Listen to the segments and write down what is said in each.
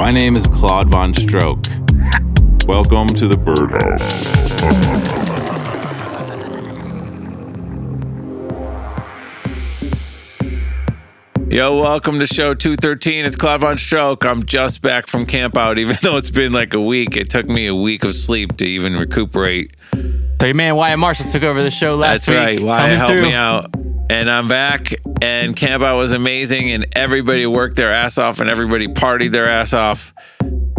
My name is Claude Von Stroke. Welcome to the Birdhouse. Yo, welcome to show 213. It's Claude Von Stroke. I'm just back from camp out, even though it's been like a week. It took me a week of sleep to even recuperate. So your man Wyatt Marshall took over the show last That's week. right. Wyatt coming helped through. me out. And I'm back, and camp out was amazing, and everybody worked their ass off, and everybody partied their ass off.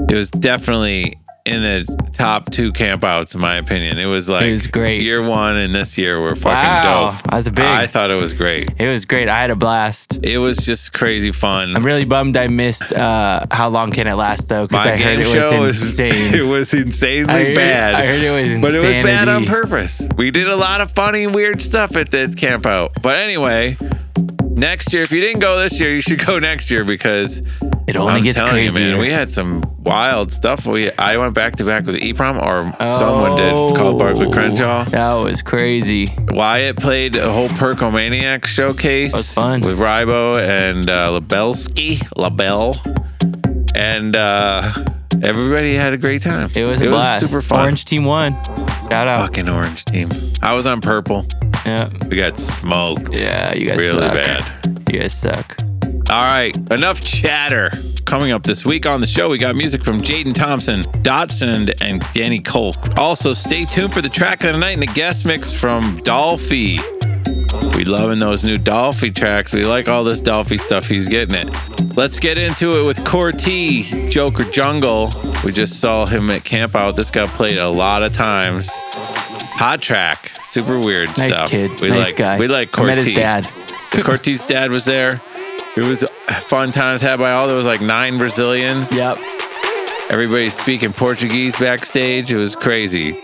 It was definitely in the top two camp outs, in my opinion. It was like It was great. Year one and this year were fucking Wow, dope. that's big. I thought it was great. It was great. I had a blast. It was just crazy fun. I'm really bummed I missed uh, How Long Can It Last though, because I heard it was was insane. it was insanely I heard, bad. I heard it was insanity. But it was bad on purpose. We did a lot of funny, weird stuff at the camp out. But anyway, next year, if you didn't go this year, you should go next year because It only I'm gets crazier. you, man, we had some wild stuff. We I went back to back with EPROM, or someone did called Barkley Oh, Crenshaw. That was crazy. Wyatt played a whole Percomaniac showcase. That was fun. with Rybo and uh, Labelski, Labelle, and uh, everybody had a great time. It was a blast. super fun. Orange team won. Shout out. Fucking orange team. I was on purple. Yeah. We got smoked. Yeah, you guys suck. really suck. bad. You guys suck. All right, enough chatter. Coming up this week on the show, we got music from Jaden Thompson, Dotson, and Danny Kolk. Also, stay tuned for the track of the night and a guest mix from Dolphy. We loving those new Dolphy tracks. We like all this Dolphy stuff. He's getting it. Let's get into it with Core T, Joker Jungle. We just saw him at Camp Out. This got played a lot of times. Hot track, super weird Nice stuff. kid. We nice like guy. we like I met his dad. Cortez dad was there. It was fun times had by all. There was like nine Brazilians. Yep. Everybody speaking Portuguese backstage. It was crazy.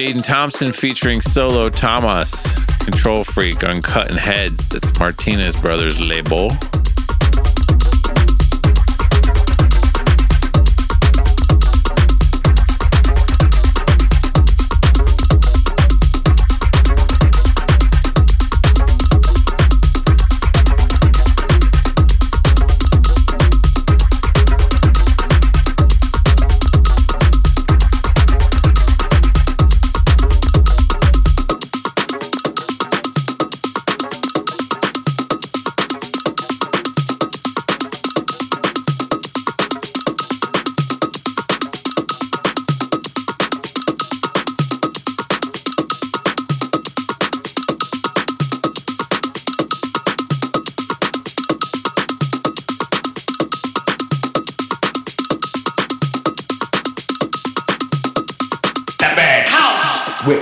Jaden Thompson featuring Solo Thomas, Control Freak on Cutting Heads. That's Martinez Brothers label.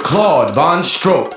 Claude Von Stroke.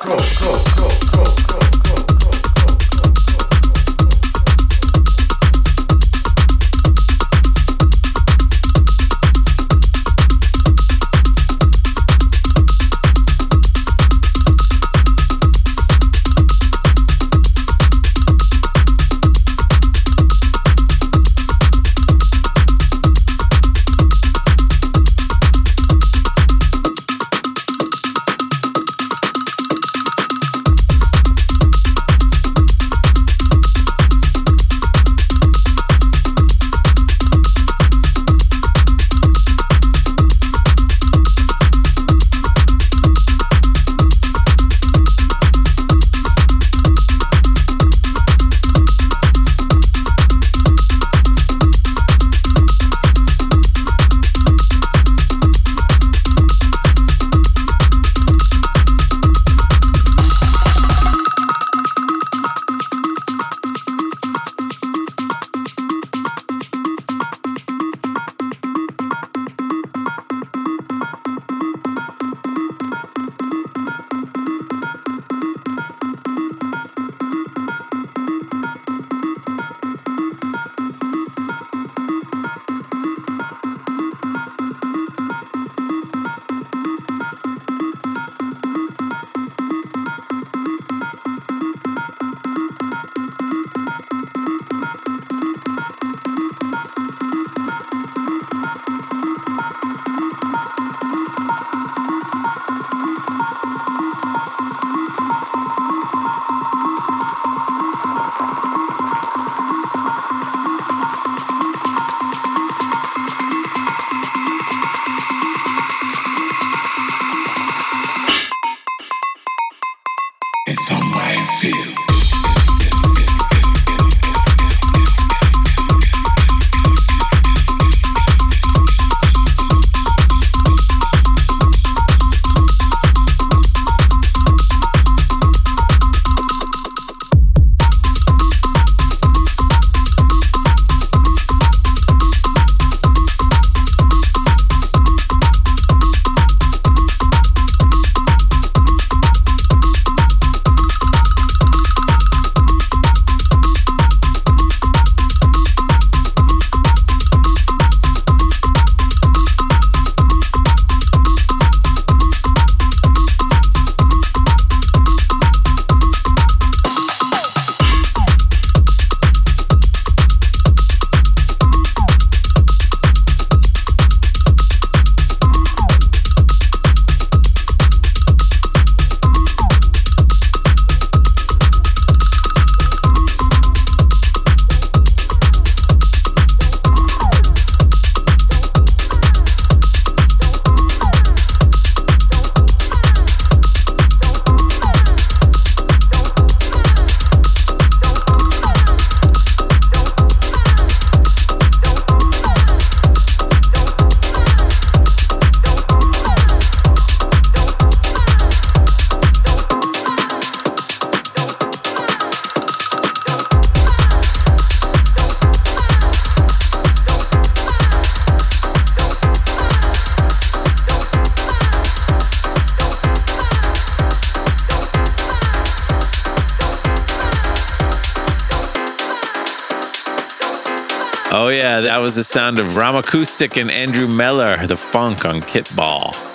Oh, yeah, that was the sound of Raumakustik and Andrew Meller, the funk on Kittball.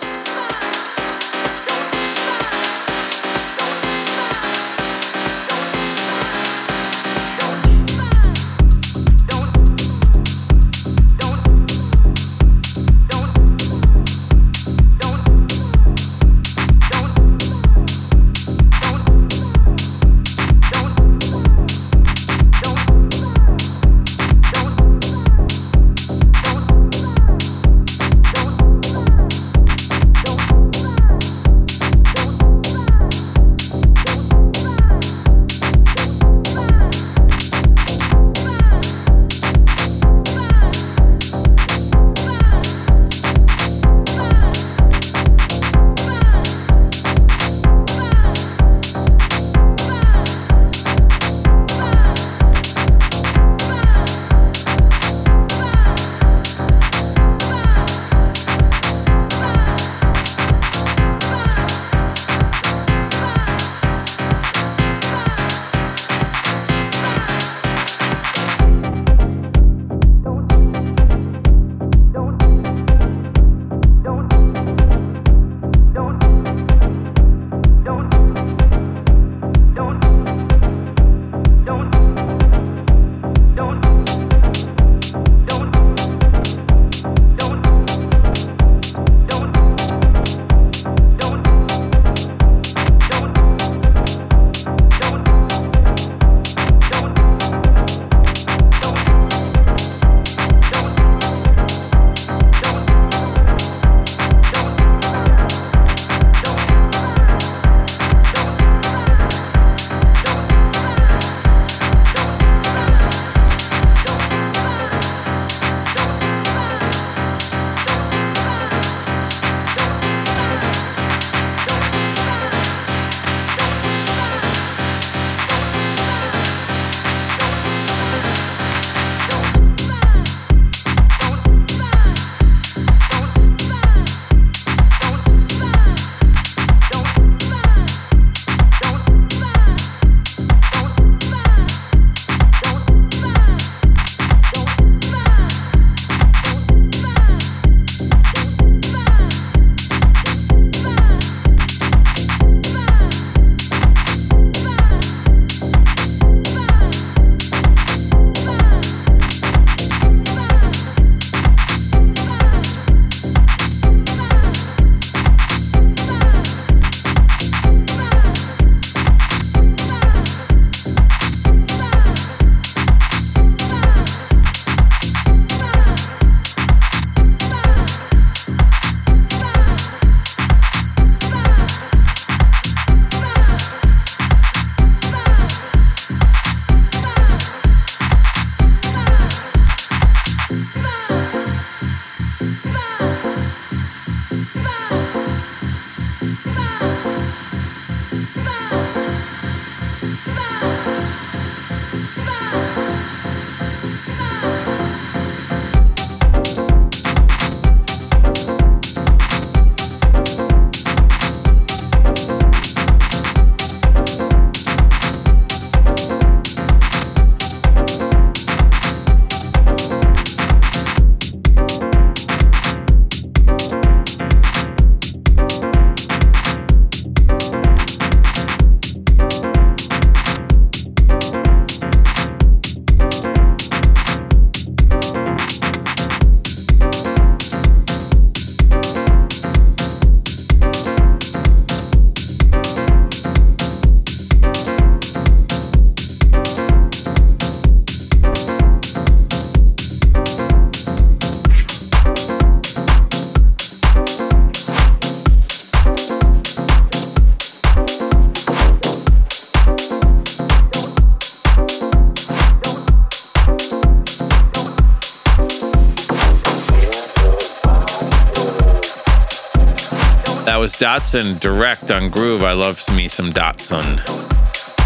Dotson direct on Groove. I love me some Dotson.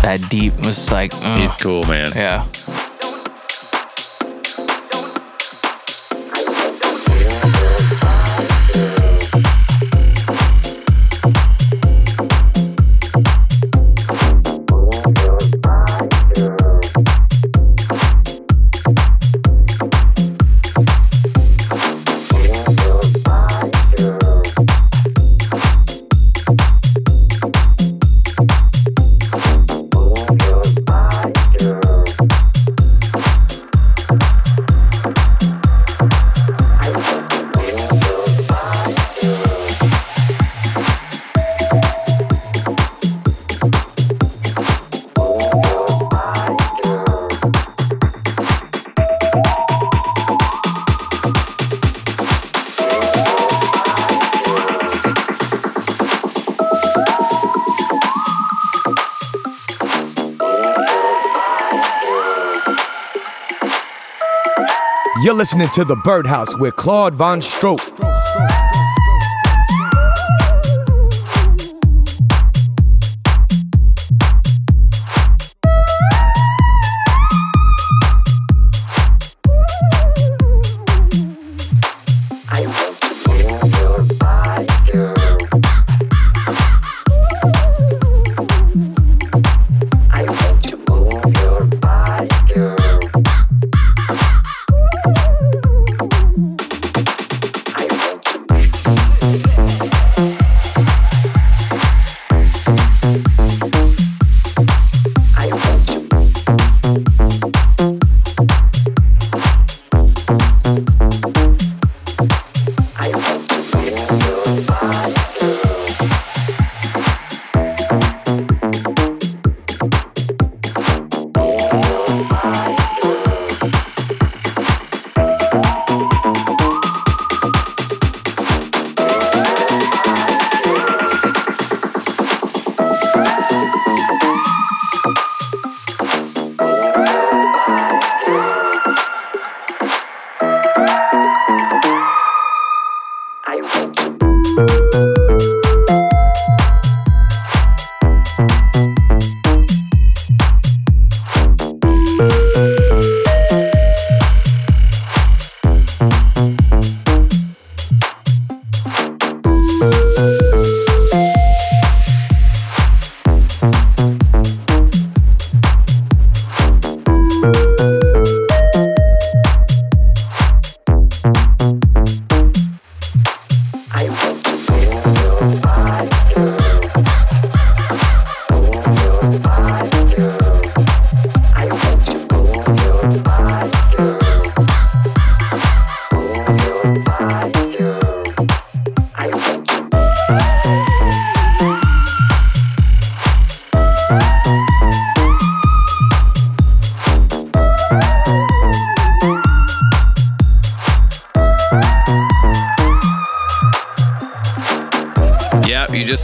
That deep was like, ugh. He's cool, man. Yeah. You're listening to The Birdhouse with Claude Von Stroke.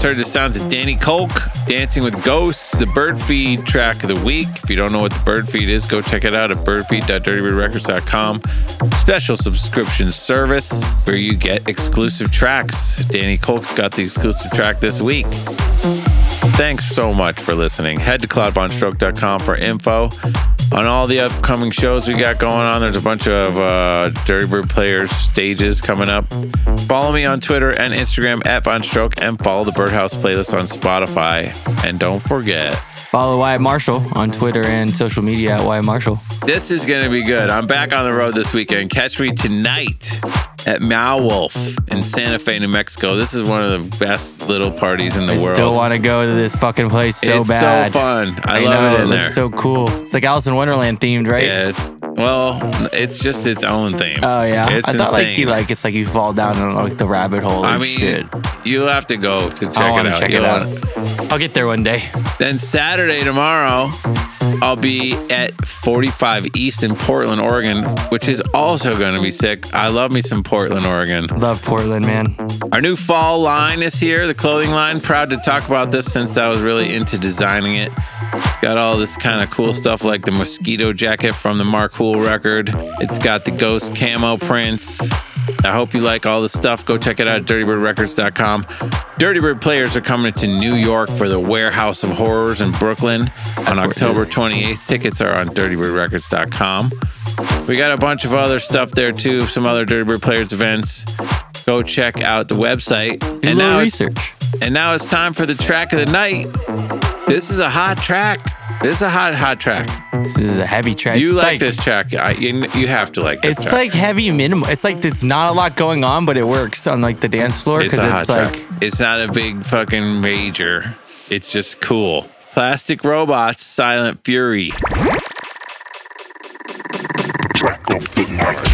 Heard the sounds of Danny Kolk dancing with ghosts, the Bird Feed track of the week. If you don't know what the Bird Feed is, go check it out at birdfeed.dirtybirdrecords.com. Special subscription service where you get exclusive tracks. Danny Kolk's got the exclusive track this week. Thanks so much for listening. Head to claudevonstroke.com for info on all the upcoming shows we got going on. There's a bunch of uh, Dirty Bird Players stages coming up. Follow me on Twitter and Instagram at Von Stroke and follow the Birdhouse playlist on Spotify. And don't forget, follow Wyatt Marshall on Twitter and social media at Wyatt Marshall. This is going to be good. I'm back on the road this weekend. Catch me tonight at Meow Wolf in Santa Fe, New Mexico. This is one of the best little parties in the I world. I still want to go to this fucking place so it's bad. It's so fun. I, I love know, it in it there. It's so cool. It's like Alice in Wonderland themed, right? Yeah, it's well, it's just its own theme. Oh yeah, it's I thought insane. like you like it's like you fall down in like the rabbit hole. I mean, shit. you'll have to go to check I it out. check You'll it out. I'll get there one day. Then Saturday tomorrow, I'll be at 45 East in Portland, Oregon, which is also going to be sick. I love me some Portland, Oregon. Love Portland, man. Our new fall line is here, the clothing line. Proud to talk about this since I was really into designing it. Got all this kind of cool stuff like the mosquito jacket from the Mark Hool record. It's got the ghost camo prints. I hope you like all the stuff. Go check it out at dirtybirdrecords.com. Dirty Bird players are coming to New York for the Warehouse of Horrors in Brooklyn on October 28th. Tickets are on dirtybirdrecords.com. We got a bunch of other stuff there too, some other Dirty Bird players events. Go check out the website. Do and now research. and now it's time for the track of the night. This is a hot track. This is a hot, hot track. This is a heavy track. You It's like this track. I, you, you have to like this It's track. like heavy minimal. It's like it's not a lot going on, but it works on like the dance floor it's because a it's, hot like track. It's not a big fucking major. It's just cool. Plastic Robots, Silent Fury. Track of the night.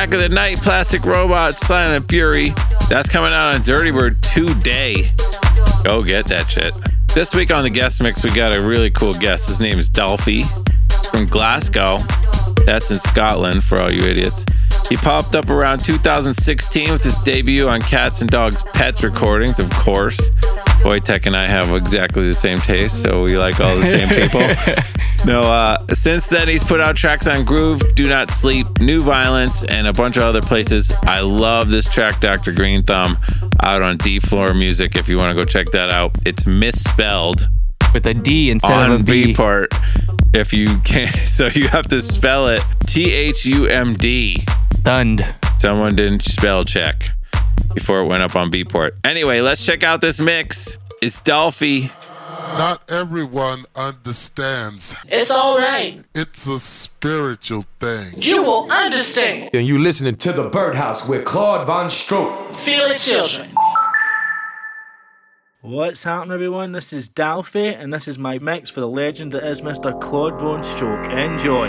Track of the night, Plastic Robot, Silent Fury. That's coming out on Dirty Bird today. Go get that shit. This week on the guest mix, we got a really cool guest. His name is Dolphy from Glasgow. That's in Scotland for all you idiots. He popped up around 2016 with his debut on Cats and Dogs Pets recordings, of course. Wojtek and I have exactly the same taste, so we like all the same people. no, uh, since then he's put out tracks on Groove, Do Not Sleep, New Violence, and a bunch of other places. I love this track, Dr. Green Thumb, out on D Floor Music. If you want to go check that out, it's misspelled With a D instead on of a B. B part. If you can't, so you have to spell it T H U M D. Thund. Someone didn't spell check before it went up on Beatport. Anyway, let's check out this mix. It's Dolphy. Not everyone understands. It's all right. It's a spiritual thing. You will understand. And you listening to The Birdhouse with Claude Von Stroke. Feel it, children. What's happening, everyone? This is Dolphy, and this is my mix for the legend that is Mr. Claude Von Stroke. Enjoy.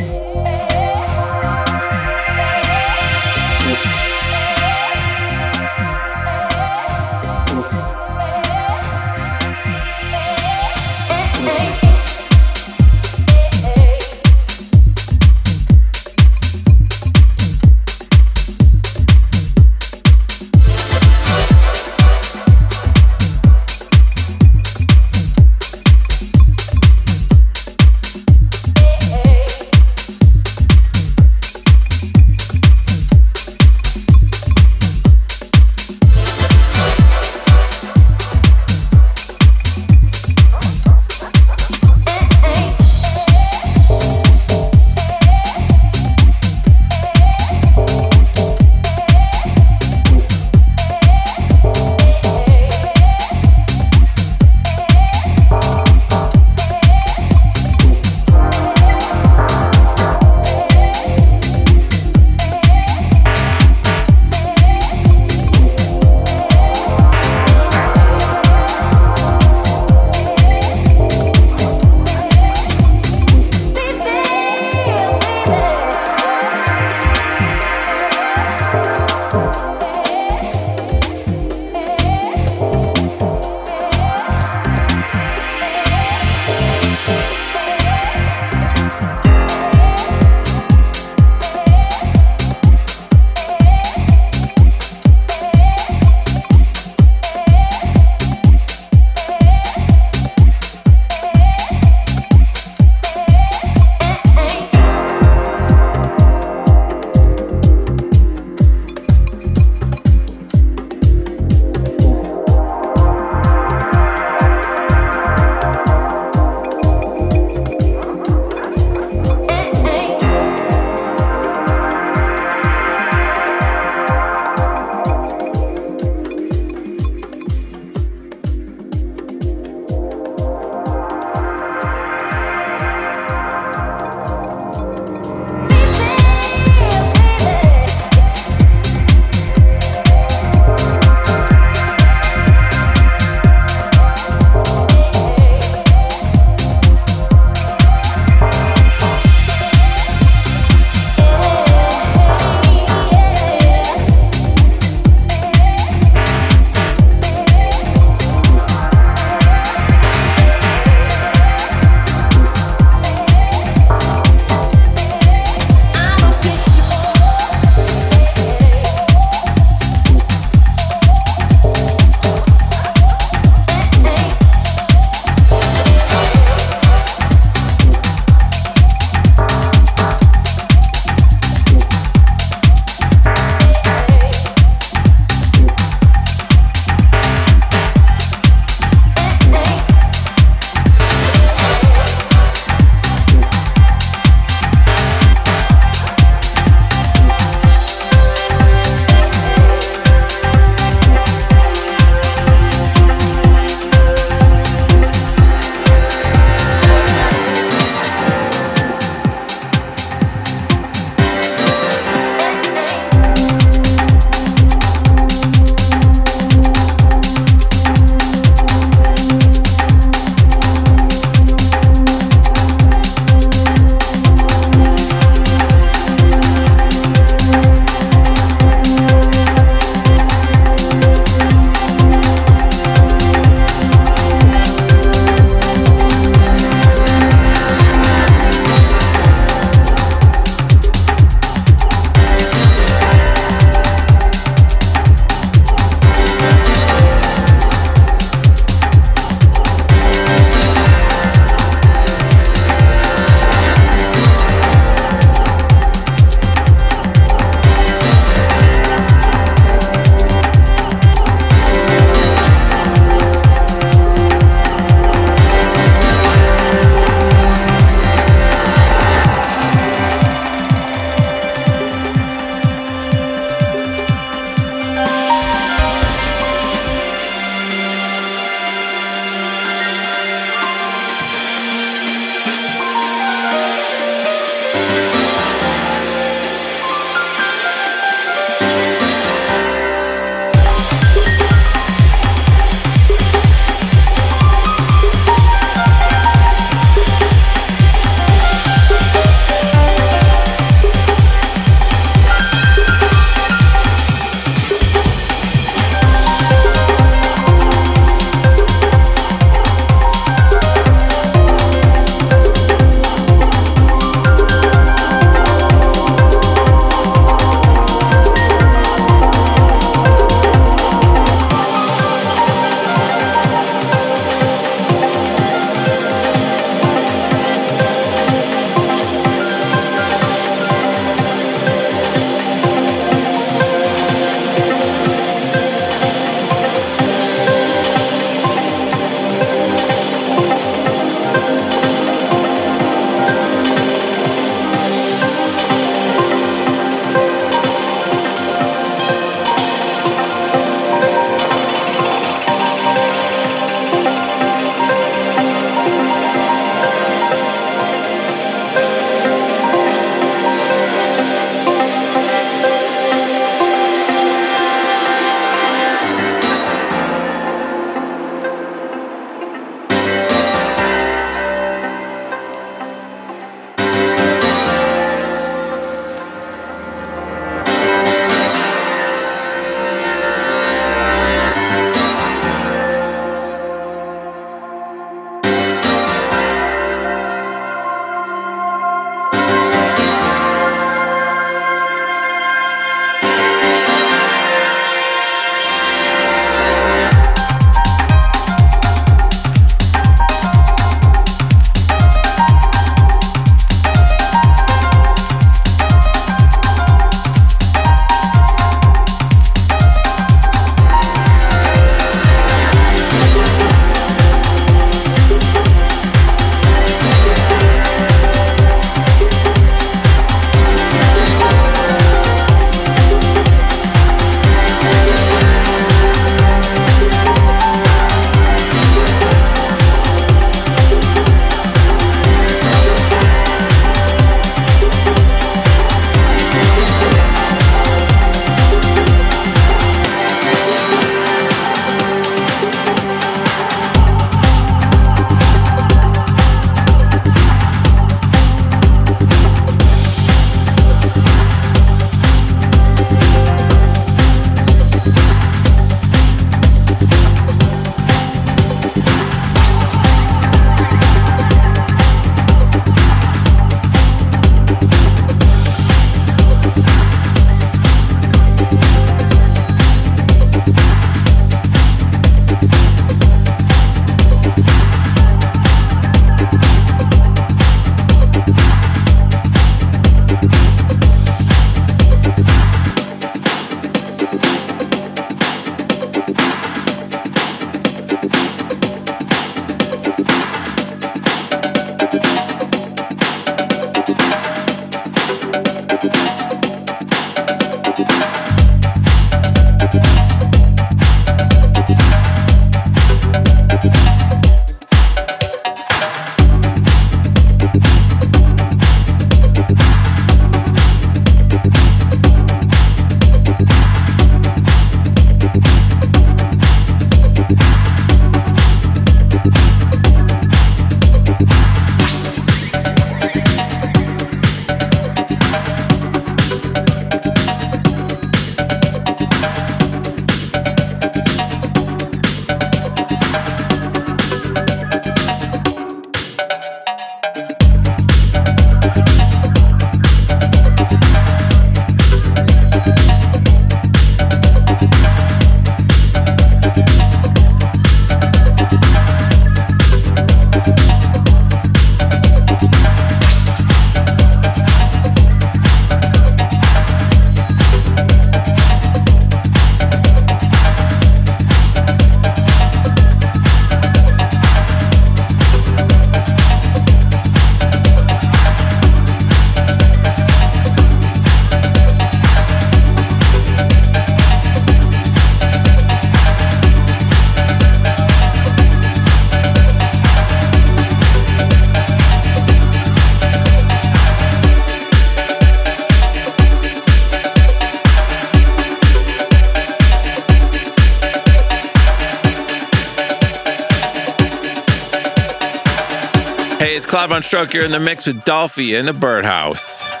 Claude VonStroke. You're in the mix with Dolphy in the Birdhouse.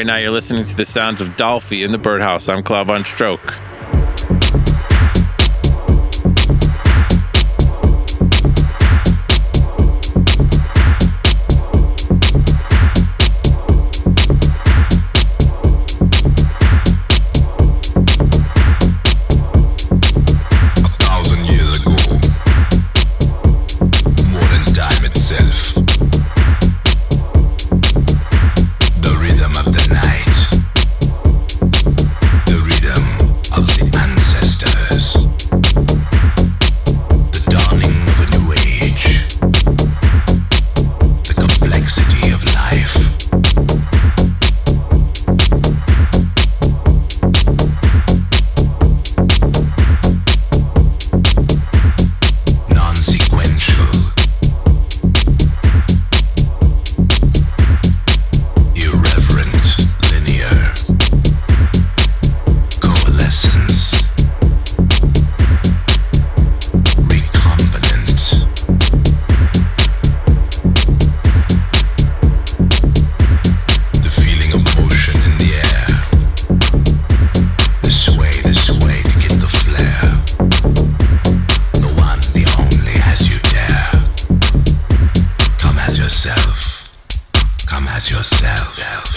Right now, you're listening to the sounds of Dolphy in the Birdhouse. I'm Claude VonStroke. as yourself.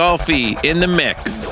Dolphy in the mix.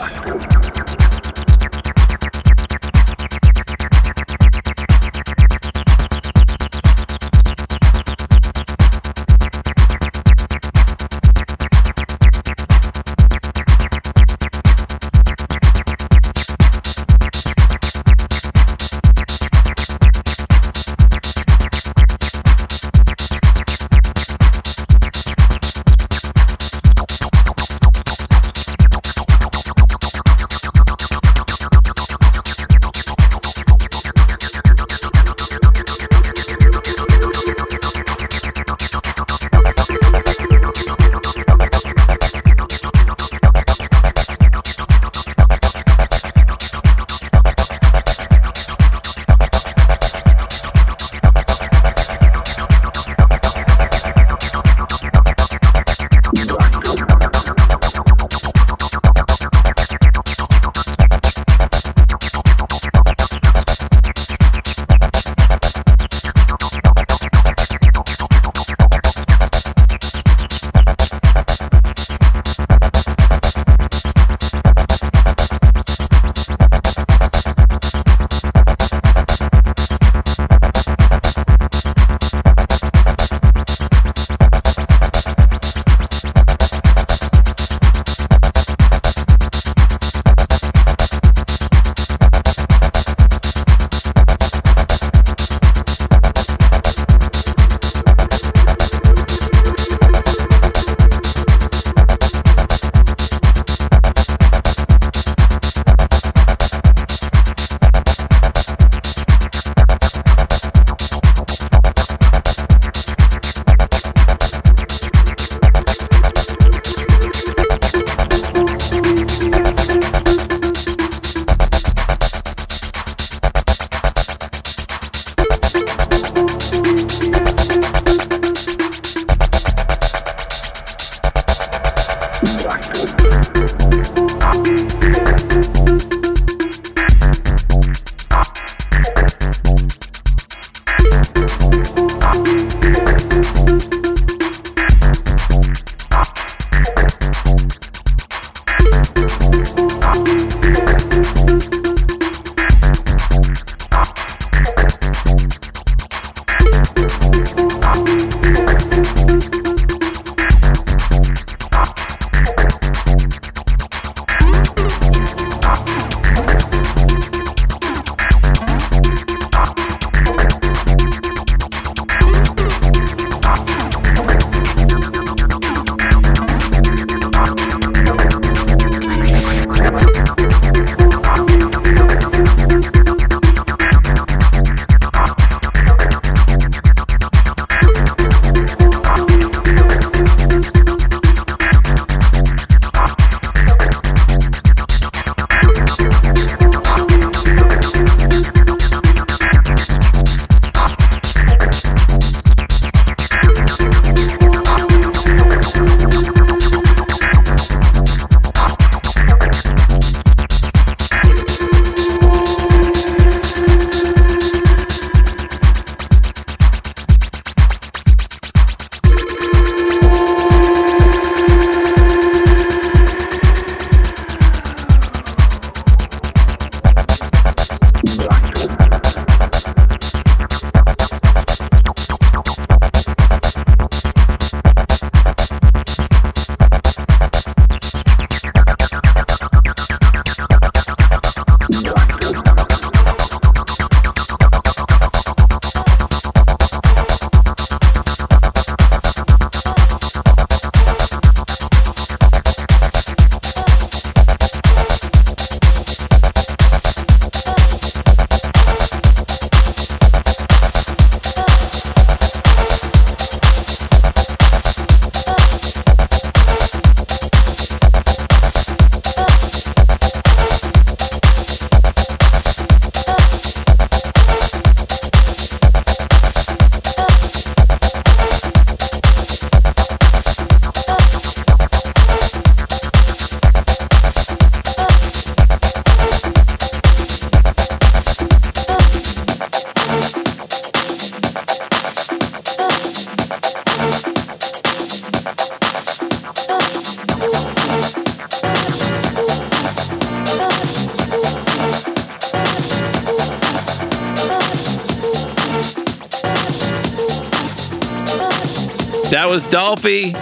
Dolphy.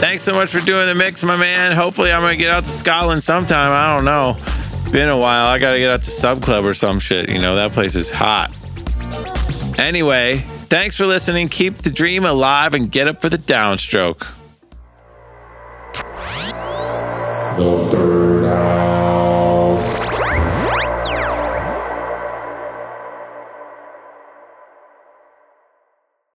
Thanks so much for doing the mix, my man. Hopefully, I'm gonna get out to Scotland sometime. I don't know. Been a while. I gotta get out to Sub Club or some shit. You know that place is hot. Anyway, thanks for listening. Keep the dream alive and get up for the downstroke. The